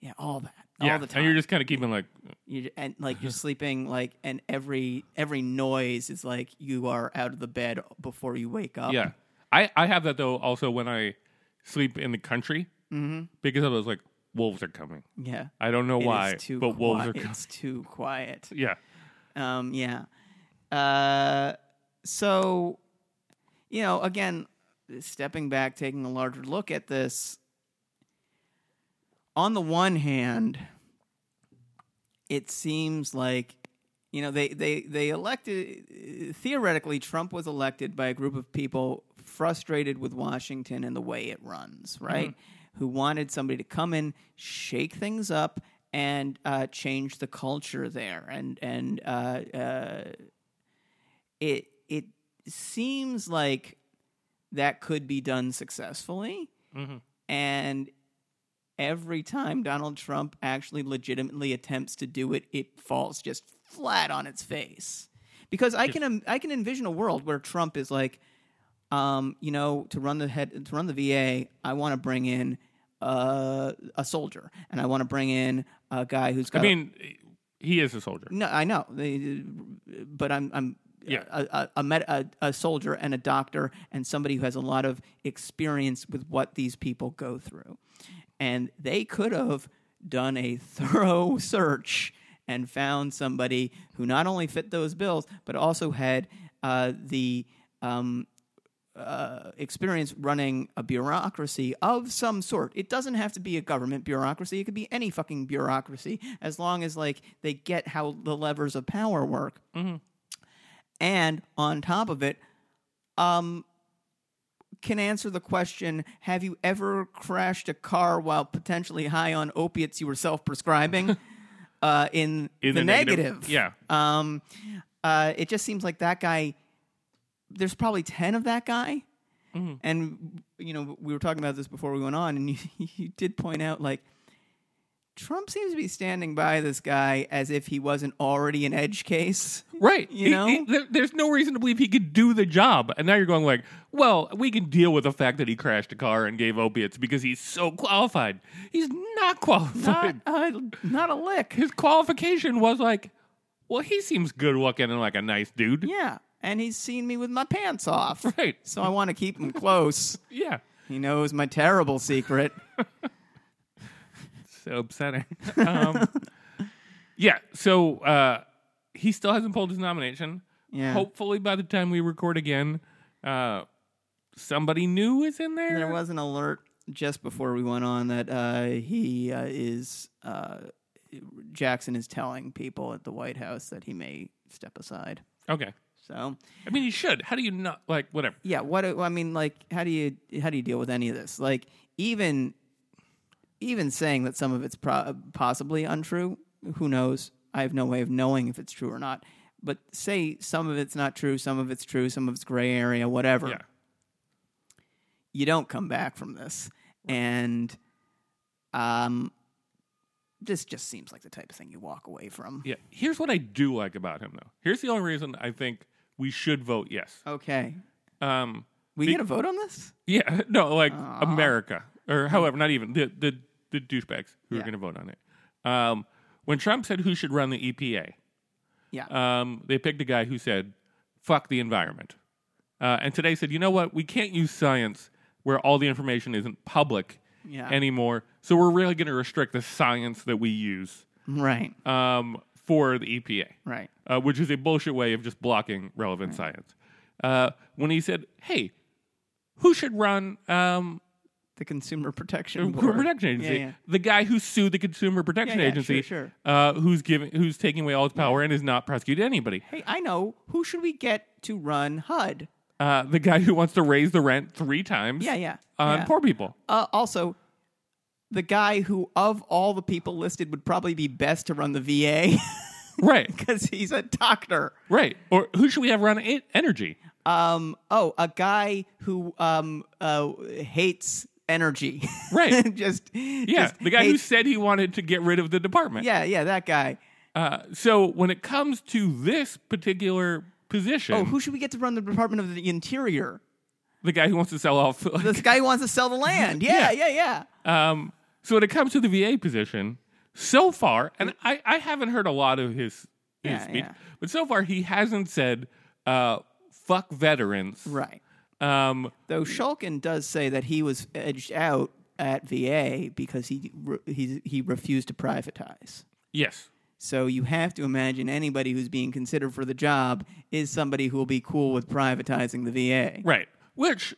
Yeah, all that, yeah. all the time. And you're just kind of keeping like You, and like you're sleeping like and every every noise is like you are out of the bed before you wake up. yeah. I I have that though also when I sleep in the country Mm-hmm. because I was like wolves are coming. Yeah. I don't know It why, too but wolves are coming. It's too quiet. Yeah. Um, yeah. Uh, so, you know, again, stepping back, taking a larger look at this. On the one hand, it seems like you know they they they elected theoretically Trump was elected by a group of people frustrated with Washington and the way it runs, right? Who wanted somebody to come in, shake things up, and uh, change the culture there, and and uh, uh, it it seems like that could be done successfully, and every time Donald Trump actually legitimately attempts to do it, it falls just flat on its face. Because I can I can envision a world where Trump is like, um, you know, to run the head to run the VA, I want to bring in uh, a soldier, and I want to bring in a guy who's got. I mean, he is a soldier. no, I know, but I'm I'm Yeah. a a, a, med, a a soldier and a doctor and somebody who has a lot of experience with what these people go through, and they could have done a thorough search and found somebody who not only fit those bills but also had uh, the um, uh, experience running a bureaucracy of some sort. It doesn't have to be a government bureaucracy. It could be any fucking bureaucracy as long as like they get how the levers of power work. And on top of it, um, can answer the question: Have you ever crashed a car while potentially high on opiates you were self-prescribing? uh, in, In the, the negative, negative. Yeah. Um, uh, it just seems like that guy. There's probably ten of that guy, and you know we were talking about this before we went on, and you, you did point out like Trump seems to be standing by this guy as if he wasn't already an edge case. Right. You He- know? he- there- there's no reason to believe he could do the job. And now you're going like, well, we can deal with the fact that he crashed a car and gave opiates because he's so qualified. He's not Not, qualified. uh, not a lick. His qualification was like, well, he seems good looking and like a nice dude. Yeah, and he's seen me with my pants off. Right. So I want to keep him close. Yeah. he knows my terrible secret. So upsetting. um, yeah. So uh, he still hasn't pulled his nomination. Yeah. Hopefully, by the time we record again, uh, somebody new is in there. There was an alert just before we went on that uh, he uh, is uh, Jackson is telling people at the White House that he may step aside. Okay. So I mean, he should. How do you not like whatever? yeah, what I mean, like, how do you how do you deal with any of this? Like, even even saying that some of it's pro- possibly untrue, who knows? I have no way of knowing if it's true or not. But say some of it's not true, some of it's true, some of it's gray area, whatever. Yeah. you don't come back from this. And um this just seems like the type of thing you walk away from. Yeah. Here's what I do like about him, though. Here's the only reason I think we should vote yes. Okay. Um, We get a vote on this? yeah, no, like America or however, not even the the the douchebags who are Yeah. going to vote on it. Um, when Trump said who should run the EPA, Yeah. um, they picked a guy who said, fuck the environment. Uh, and today said, you know what? We can't use science where all the information isn't public Yeah. anymore. So we're really going to restrict the science that we use right. um, for the EPA, Right. uh, which is a bullshit way of just blocking relevant science. Uh, when he said, hey, who should run um, The Consumer Protection Consumer Board. Protection Agency? Yeah, yeah. The guy who sued the Consumer Protection Yeah, Agency, sure, Uh, who's giving, who's taking away all its power and is not prosecuting anybody. Hey, I know. Who should we get to run HUD? uh, the guy who wants to raise the rent three times Yeah, yeah. on poor people. Uh, also, the guy who, of all the people listed, would probably be best to run the VA Right, because he's a doctor. right. Or who should we have run energy? Um, oh, a guy who um, uh, hates energy. Right. just Yeah, just the guy who said he wanted to get rid of the department. Yeah, yeah, that guy. Uh, so when it comes to this particular position, Oh, who should we get to run the Department of the Interior? the guy who wants to sell off. This guy who wants to sell the land. Yeah, yeah, yeah. um, so when it comes to the VA position, so far, and I, I haven't heard a lot of his his Yeah, speech, yeah. but so far he hasn't said uh, "fuck veterans." Right. Um, Though Shulkin does say that he was edged out at VA because he re- he he refused to privatize. yes, So you have to imagine anybody who's being considered for the job is somebody who will be cool with privatizing the VA. right. Which,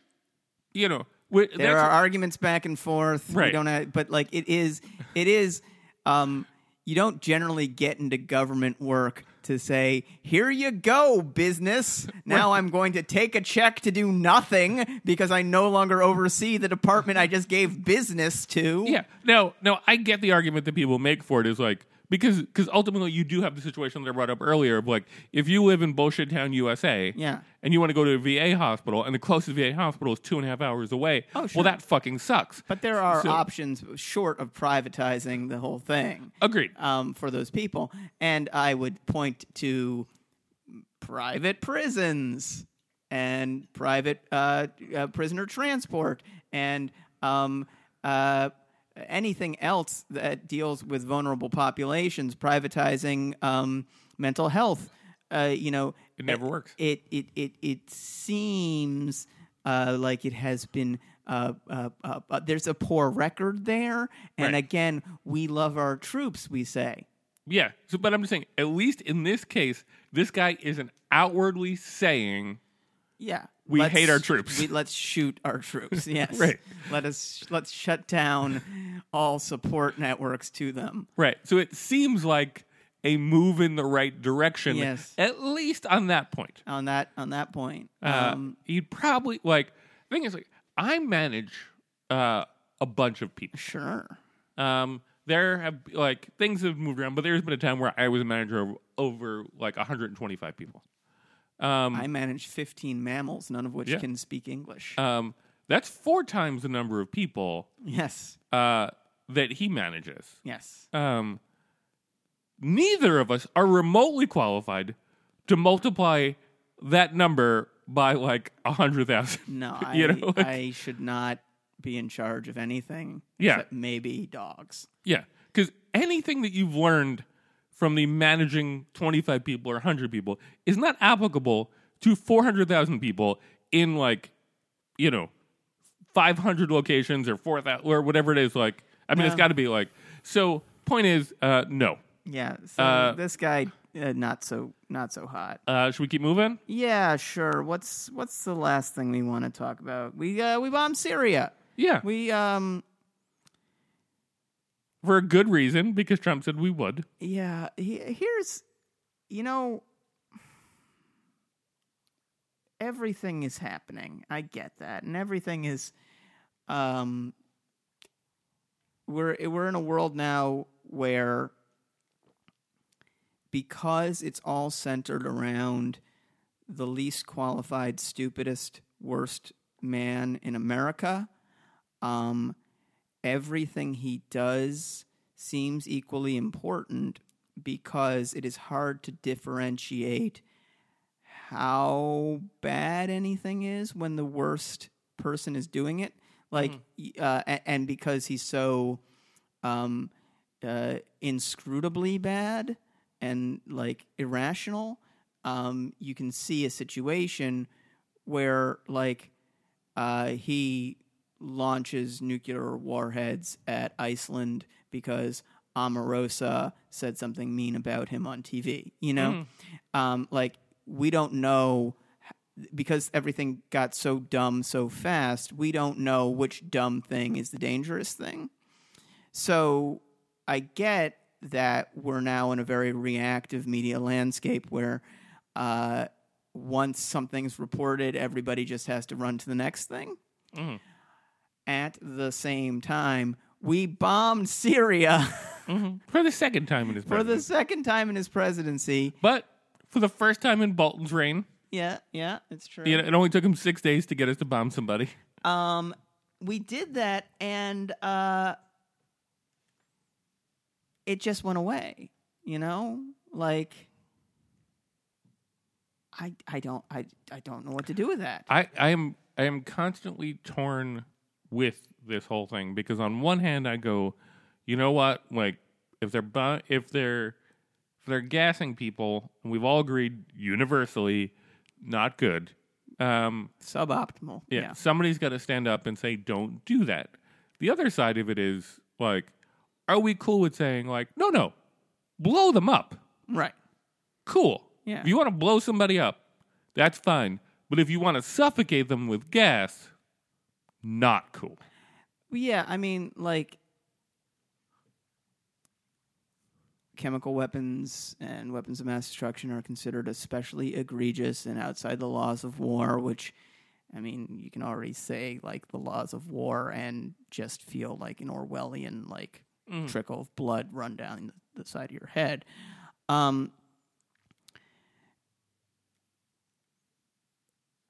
you know, wh- There are arguments back and forth. We Right. don't have, but like it is, it is. Um, you don't generally get into government work to say, "Here you go, business. Now I'm going to take a check to do nothing because I no longer oversee the department I just gave business to." Yeah. No, no, I get the argument that people make for it is like because because ultimately you do have the situation that I brought up earlier of like if you live in bullshit town USA Yeah. and you want to go to a VA hospital and the closest VA hospital is two and a half hours away Oh, sure. well that fucking sucks But there are So- options short of privatizing the whole thing. agreed um, for those people. And I would point to private prisons and private uh, uh, prisoner transport and um, uh, anything else that deals with vulnerable populations, privatizing um, mental health. Uh, you know, It never works. It it it it seems uh, like it has been. Uh, uh, uh, uh, there's a poor record there, and Right. again, we love our troops. We say, yeah so but I'm just saying at least in this case this guy isn't outwardly saying yeah, We let's- hate our troops. We, let's shoot our troops. Yes, Right. Let us let's shut down all support networks to them. right so it seems like a move in the right direction Yes. at least on that point On that on that point, Uh, um, he'd probably like the thing is like I manage uh, a bunch of people. sure. Um, there have like things have moved around, but there's been a time where I was a manager of over like 125 people. Um, I manage 15 mammals, none of which Yeah. can speak English. um, that's four times the number of people yes, uh, that he manages. yes. Um, neither of us are remotely qualified to multiply that number by like a hundred thousand. No, I, you know, like- I should not be in charge of anything. Yeah. except maybe dogs. Yeah, because anything that you've learned from the managing 25 people or 100 people is not applicable to 400,000 people in like, you know, 500 locations or 4,000 or whatever it is. Like, I mean, it's got to be like. So, point is, uh, no. Yeah. So Uh, this guy, uh, not so not so hot. Uh, should we keep moving? Yeah, sure. What's what's the last thing we want to talk about? We uh, we bombed Syria. Yeah, We um for a good reason because Trump said we would. yeah. He, here's you know everything is happening. I get that, and everything is um we're we're in a world now where because it's all centered around the least qualified, stupidest, worst man in America, um, everything he does seems equally important because it is hard to differentiate how bad anything is when the worst person is doing it. Like, y- uh, and because he's so um, uh, inscrutably bad and like irrational, um, you can see a situation where like uh, he launches nuclear warheads at Iceland because Omarosa said something mean about him on TV. You know, um, like we don't know because everything got so dumb so fast. We don't know which dumb thing is the dangerous thing. So I get that we're now in a very reactive media landscape where uh, once something's reported, everybody just has to run to the next thing. At the same time, we bombed Syria For the second time in his for the presidency. second time in his presidency. But for the first time in Bolton's reign, Yeah, yeah, it's true. you know, it only took him six days to get us to bomb somebody. Um, we did that, and uh, it just went away. You know, like I, I don't, I, I don't know what to do with that. I, I am I am constantly torn with this whole thing because on one hand I go, you know what, like if they're bu- if they're if they're gassing people, and we've all agreed universally, not good. Um, Suboptimal. yeah, Yeah. somebody's got to stand up and say, don't do that. The other side of it is like, are we cool with saying like, no, no, blow them up? Right. Cool. Yeah. If you want to blow somebody up, that's fine. But if you want to suffocate them with gas, not cool. Yeah, I mean, like chemical weapons and weapons of mass destruction are considered especially egregious and outside the laws of war, which I mean, you can already say like the laws of war and just feel like an Orwellian like trickle of blood run down the, the side of your head. Um,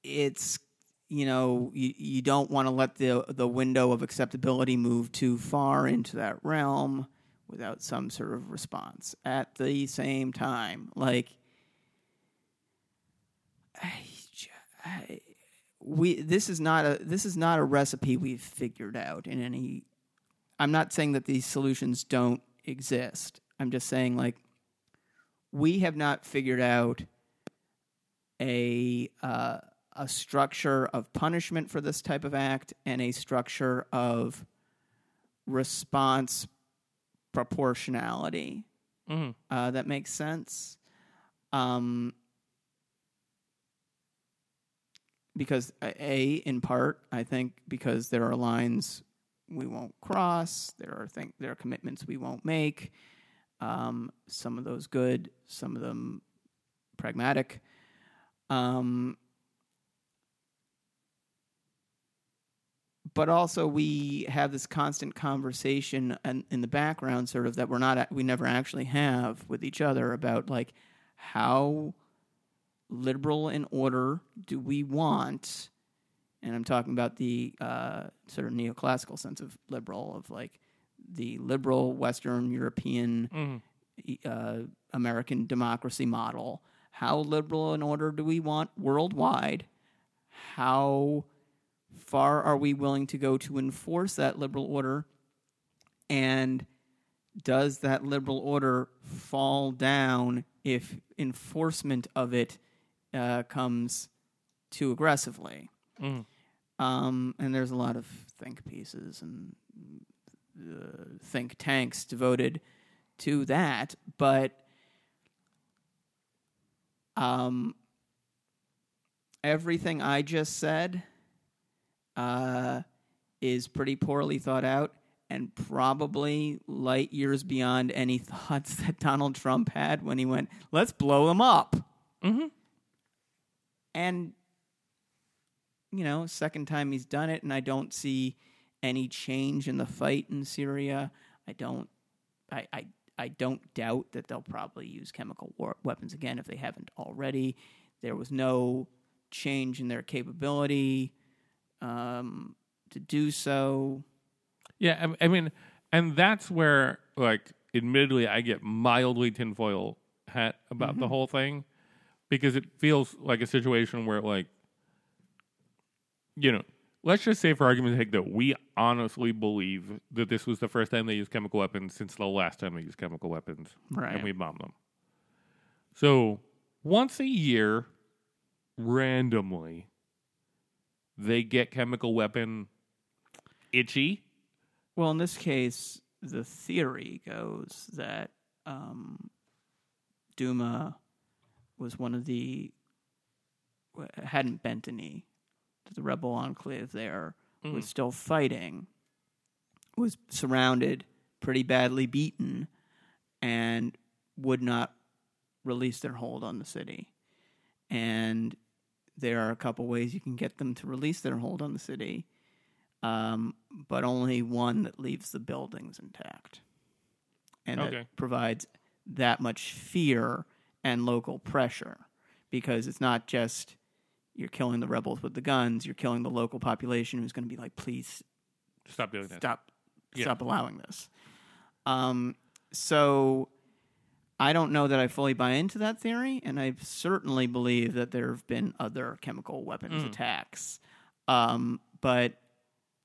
it's you know you, you don't want to let the the window of acceptability move too far into that realm without some sort of response. At the same time like I, I- we this is not a this is not a recipe we've figured out in any I'm not saying that these solutions don't exist. I'm just saying like we have not figured out a uh, a structure of punishment for this type of act and a structure of response proportionality. Mhm. Uh, that makes sense. Um, because uh, a in part, I think because there are lines we won't cross. There are thing there are commitments we won't make. Um, some of those good, some of them pragmatic. Um, but also we have this constant conversation and in the background sort of that we're not we never actually have with each other about like how liberal in order do we want and i'm talking about the uh, sort of neoclassical sense of liberal of like the liberal western european uh, american democracy model. How liberal in order do we want worldwide? How far are we willing to go to enforce that liberal order? And does that liberal order fall down if enforcement of it uh, comes too aggressively? Um, and there's a lot of think pieces and uh, think tanks devoted to that, but um, everything I just said uh, is pretty poorly thought out and probably light years beyond any thoughts that Donald Trump had when he went, let's blow them up. Mhm. And, you know, second time he's done it, and I don't see any change in the fight in Syria. I don't, I, I, I don't doubt that they'll probably use chemical war- weapons again if they haven't already. There was no change in their capability um, to do so. Yeah, I, I mean, and that's where, like, admittedly, I get mildly tinfoil hat about the whole thing, because it feels like a situation where like you know let's just say for argument's sake that we honestly believe that this was the first time they used chemical weapons since the last time they used chemical weapons Right. and we bombed them so once a year randomly they get chemical weapon itchy Well, in this case, the theory goes that um, Duma was one of the hadn't bent a knee. The rebel enclave there was still fighting, was surrounded, pretty badly beaten, and would not release their hold on the city. And there are a couple ways you can get them to release their hold on the city um, but only one that leaves the buildings intact. And Okay. that provides that much fear and local pressure because it's not just you're killing the rebels with the guns, you're killing the local population who's going to be like, please stop doing that stop Yeah. stop allowing this. Um, so I don't know that I fully buy into that theory, and I certainly believe that there have been other chemical weapons attacks. Um, but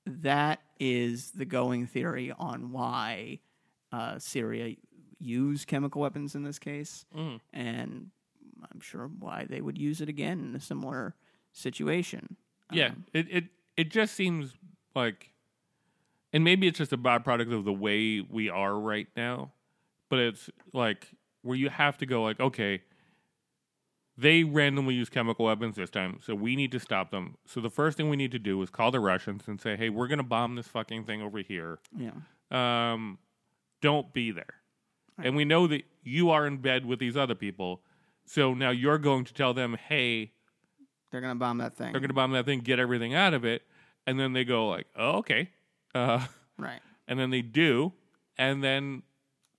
that is the going theory on why uh, Syria used chemical weapons in this case, and I'm sure why they would use it again in a similar situation. Yeah, it, it it just seems like, and maybe it's just a byproduct of the way we are right now, but it's like where you have to go like, okay, they randomly use chemical weapons this time, so we need to stop them. So the first thing we need to do is call the Russians and say, hey, we're gonna bomb this fucking thing over here. Yeah. Um, don't be there. And we know that you are in bed with these other people, so now you're going to tell them, hey, They're gonna bomb that thing. they're going to bomb that thing, get everything out of it, and then they go like, "Oh, okay," uh, right. and then they do, and then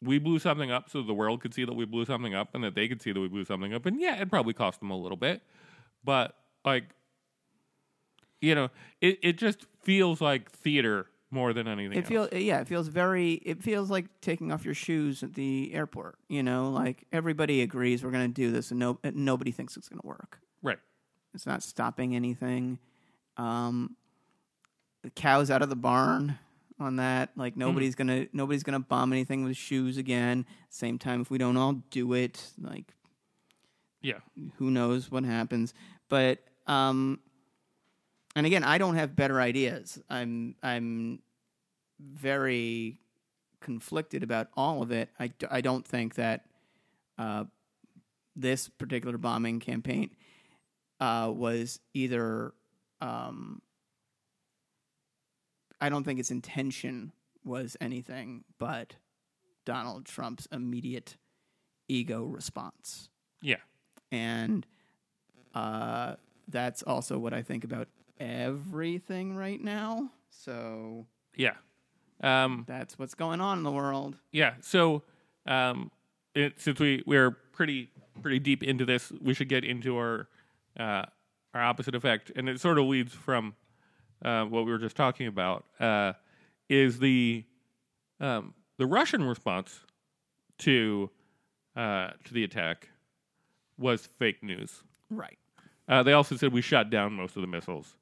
we blew something up, so the world could see that we blew something up, and that they could see that we blew something up, and yeah, it probably cost them a little bit, but like, you know, it it just feels like theater more than anything. It feels yeah, it feels very it feels like taking off your shoes at the airport, you know, like everybody agrees we're going to do this and no nobody thinks it's going to work. right. It's not stopping anything. Um the cows out of the barn on that. Like nobody's going to nobody's to bomb anything with shoes again. Same time if we don't all do it, like Yeah, who knows what happens. But um and again i don't have better ideas. I'm i'm very conflicted about all of it. I I don't think that uh this particular bombing campaign uh was either um i don't think its intention was anything but donald trump's immediate ego response yeah, and uh, that's also what I think about everything right now. So yeah. Um, that's what's going on in the world. Yeah. So, um, it, since we we're pretty pretty deep into this, we should get into our uh, our opposite effect, and it sort of leads from uh, what we were just talking about. Uh, is the um, the Russian response to uh, to the attack was fake news. Right. Uh, they also said we shot down most of the missiles.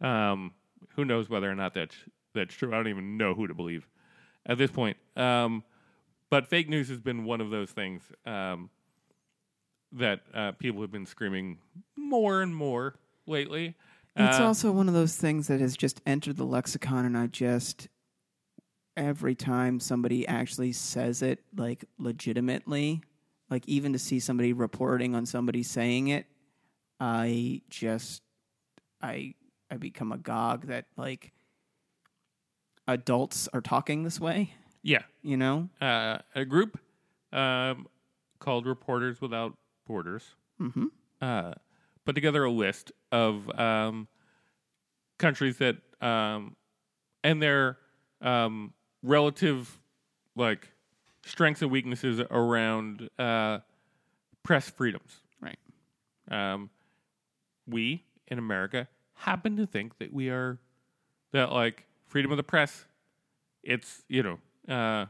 Um, who knows whether or not that's that's true? I don't even know who to believe at this point. Um, but fake news has been one of those things um, that uh, people have been screaming more and more lately. It's Uh, also one of those things that has just entered the lexicon, and I just every time somebody actually says it, like legitimately, like even to see somebody reporting on somebody saying it, I just I I become agog that like adults are talking this way. yeah, You know, uh, a group um, called Reporters Without Borders Mhm. uh, put together a list of um, countries that um, and their um, relative like strengths and weaknesses around uh, press freedoms. right? Um, we in America happen to think that we are that like freedom of the press. It's you know uh,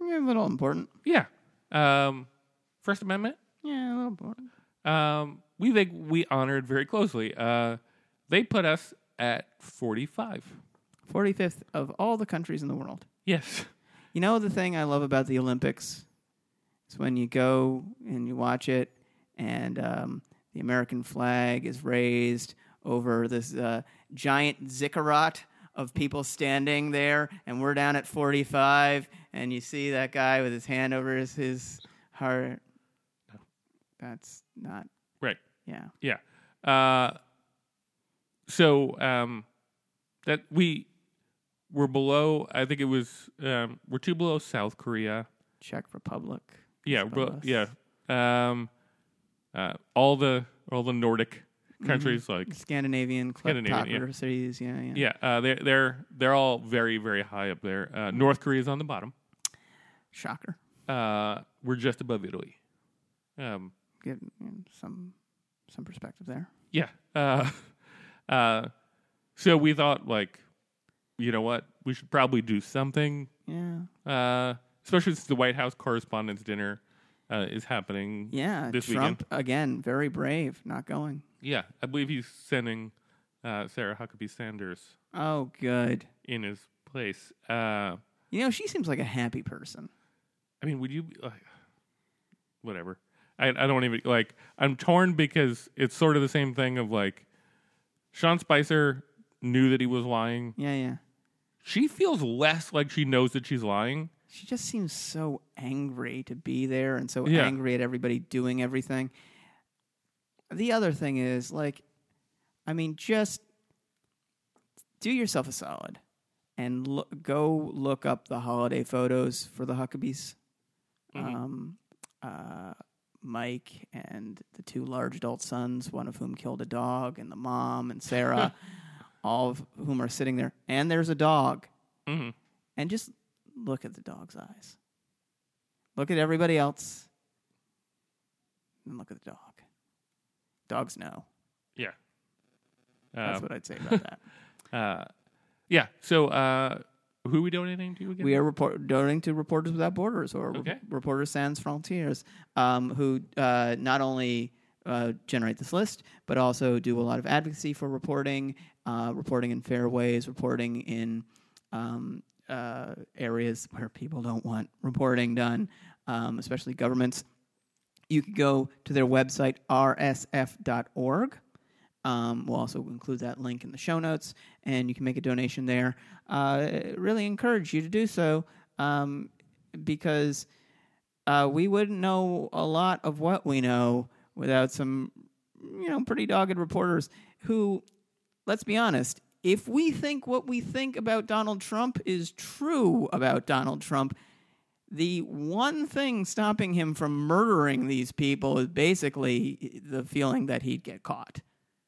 Yeah, a little important. yeah um, First Amendment Yeah, a little important. um, we think we honored very closely. Uh, they put us at 45. 45th of all the countries in the world. Yes. You know the thing I love about the Olympics is when you go and you watch it, and um, the American flag is raised over this uh, giant ziggurat of people standing there, and we're down at 45, and you see that guy with his hand over his, his heart. That's not, Right. Yeah. Yeah. Uh, so um, that we were below. I think it was um, we're two below South Korea. Czech Republic. Yeah. is Bro, yeah. Um, uh, all the all the Nordic countries like Scandinavian, Scandinavian, yeah. cities. Yeah, yeah. yeah, uh, they're they're they're all very very high up there. Uh, North Korea's on the bottom. Shocker. Uh, we're just above Italy. Um, mm, some some perspective there. Yeah. Uh, uh, so we thought, like, you know what? We should probably do something, Yeah. uh, especially since the White House Correspondents' Dinner uh, is happening. Yeah. This Trump again, very brave, not going. Yeah, I believe he's sending uh, Sarah Huckabee Sanders Oh, good. in his place. Uh, You know, she seems like a happy person. I mean, would you? be- whatever. I I don't even like. I'm torn because it's sort of the same thing of like, Sean Spicer knew that he was lying. Yeah, yeah. She feels less like she knows that she's lying. She just seems so angry to be there and so Yeah. angry at everybody doing everything. The other thing is, like, I mean, just do yourself a solid and look, go look up the holiday photos for the Huckabees. Um, uh, Mike and the two large adult sons, one of whom killed a dog, and the mom and Sarah, all of whom are sitting there. And there's a dog hmm and just look at the dog's eyes. Look at everybody else, and look at the dog. Dogs know. Yeah. That's Uh, what I'd say about that. uh, yeah. So, uh, who are we donating to again? We are report- donating to Reporters Without Borders or Re- Reporters Sans Frontières, um, who uh, not only uh, generate this list, but also do a lot of advocacy for reporting, uh, reporting in fair ways, reporting in um, uh, areas where people don't want reporting done, um, especially governments. You can go to their website, rsf.org. Um, we'll also include that link in the show notes, and you can make a donation there. Uh, really encourage you to do so um, because uh, we wouldn't know a lot of what we know without some, you know, pretty dogged reporters who, let's be honest, if we think what we think about Donald Trump is true about Donald Trump, the one thing stopping him from murdering these people is basically the feeling that he'd get caught.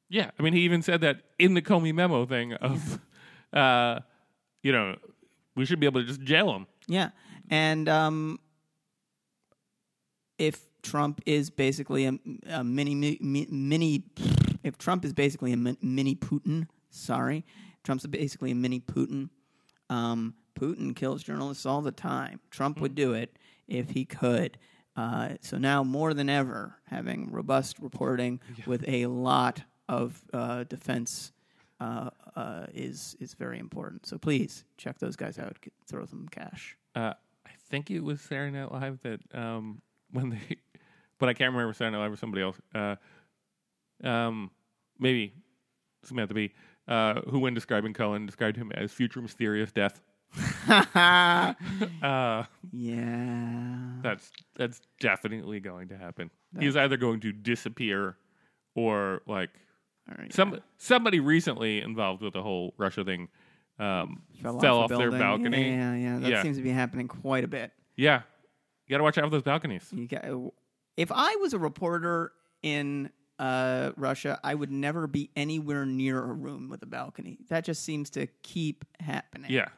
Yeah. I mean, he even said that in the Comey memo thing of, uh, you know, we should be able to just jail him. Yeah, and um, if Trump is basically a, a mini mi- mini, if Trump is basically a mini Putin, sorry, Trump's basically a mini Putin. Um, Putin kills journalists all the time. Trump would do it if he could. Uh, so now more than ever, having robust reporting with a lot of uh, defense uh, uh, is is very important. So please check those guys out. Get, throw them cash. Uh, I think it was Saturday Night Live that um, when they, but I can't remember Saturday Night Live or somebody else. Uh, um, maybe Samantha Bee, uh, who, when describing Cullen described him as future mysterious death. Uh, Yeah. that's that's definitely going to happen. He's either going to disappear, or like Some somebody recently involved with the whole Russia thing um, fell, a off, their building. balcony. Yeah, yeah, yeah. That Yeah. seems to be happening quite a bit. Yeah. You got to watch out for those balconies. You got, if I was a reporter in uh, Russia, I would never be anywhere near a room with a balcony. That just seems to keep happening. Yeah.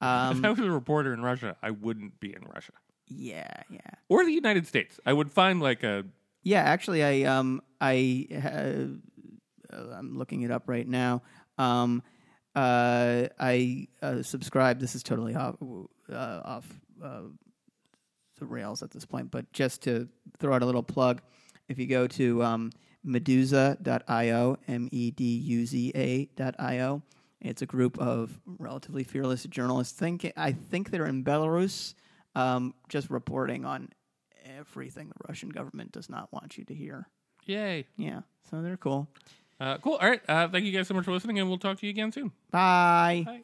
Um, if I was a reporter in Russia, I wouldn't be in Russia yeah, yeah. or the United States. I would find like a Yeah, actually, I um I uh, I'm looking it up right now. Um, uh, I uh, subscribe. This is totally off uh, off uh, the rails at this point, but just to throw out a little plug, if you go to um, meduza.io, M E D U Z A.io, it's a group of relatively fearless journalists. Think I think they're in Belarus, um, just reporting on everything the Russian government does not want you to hear. Yay. Yeah, so they're cool. Uh, cool. All right. Uh, thank you guys so much for listening, and we'll talk to you again soon. Bye. Bye.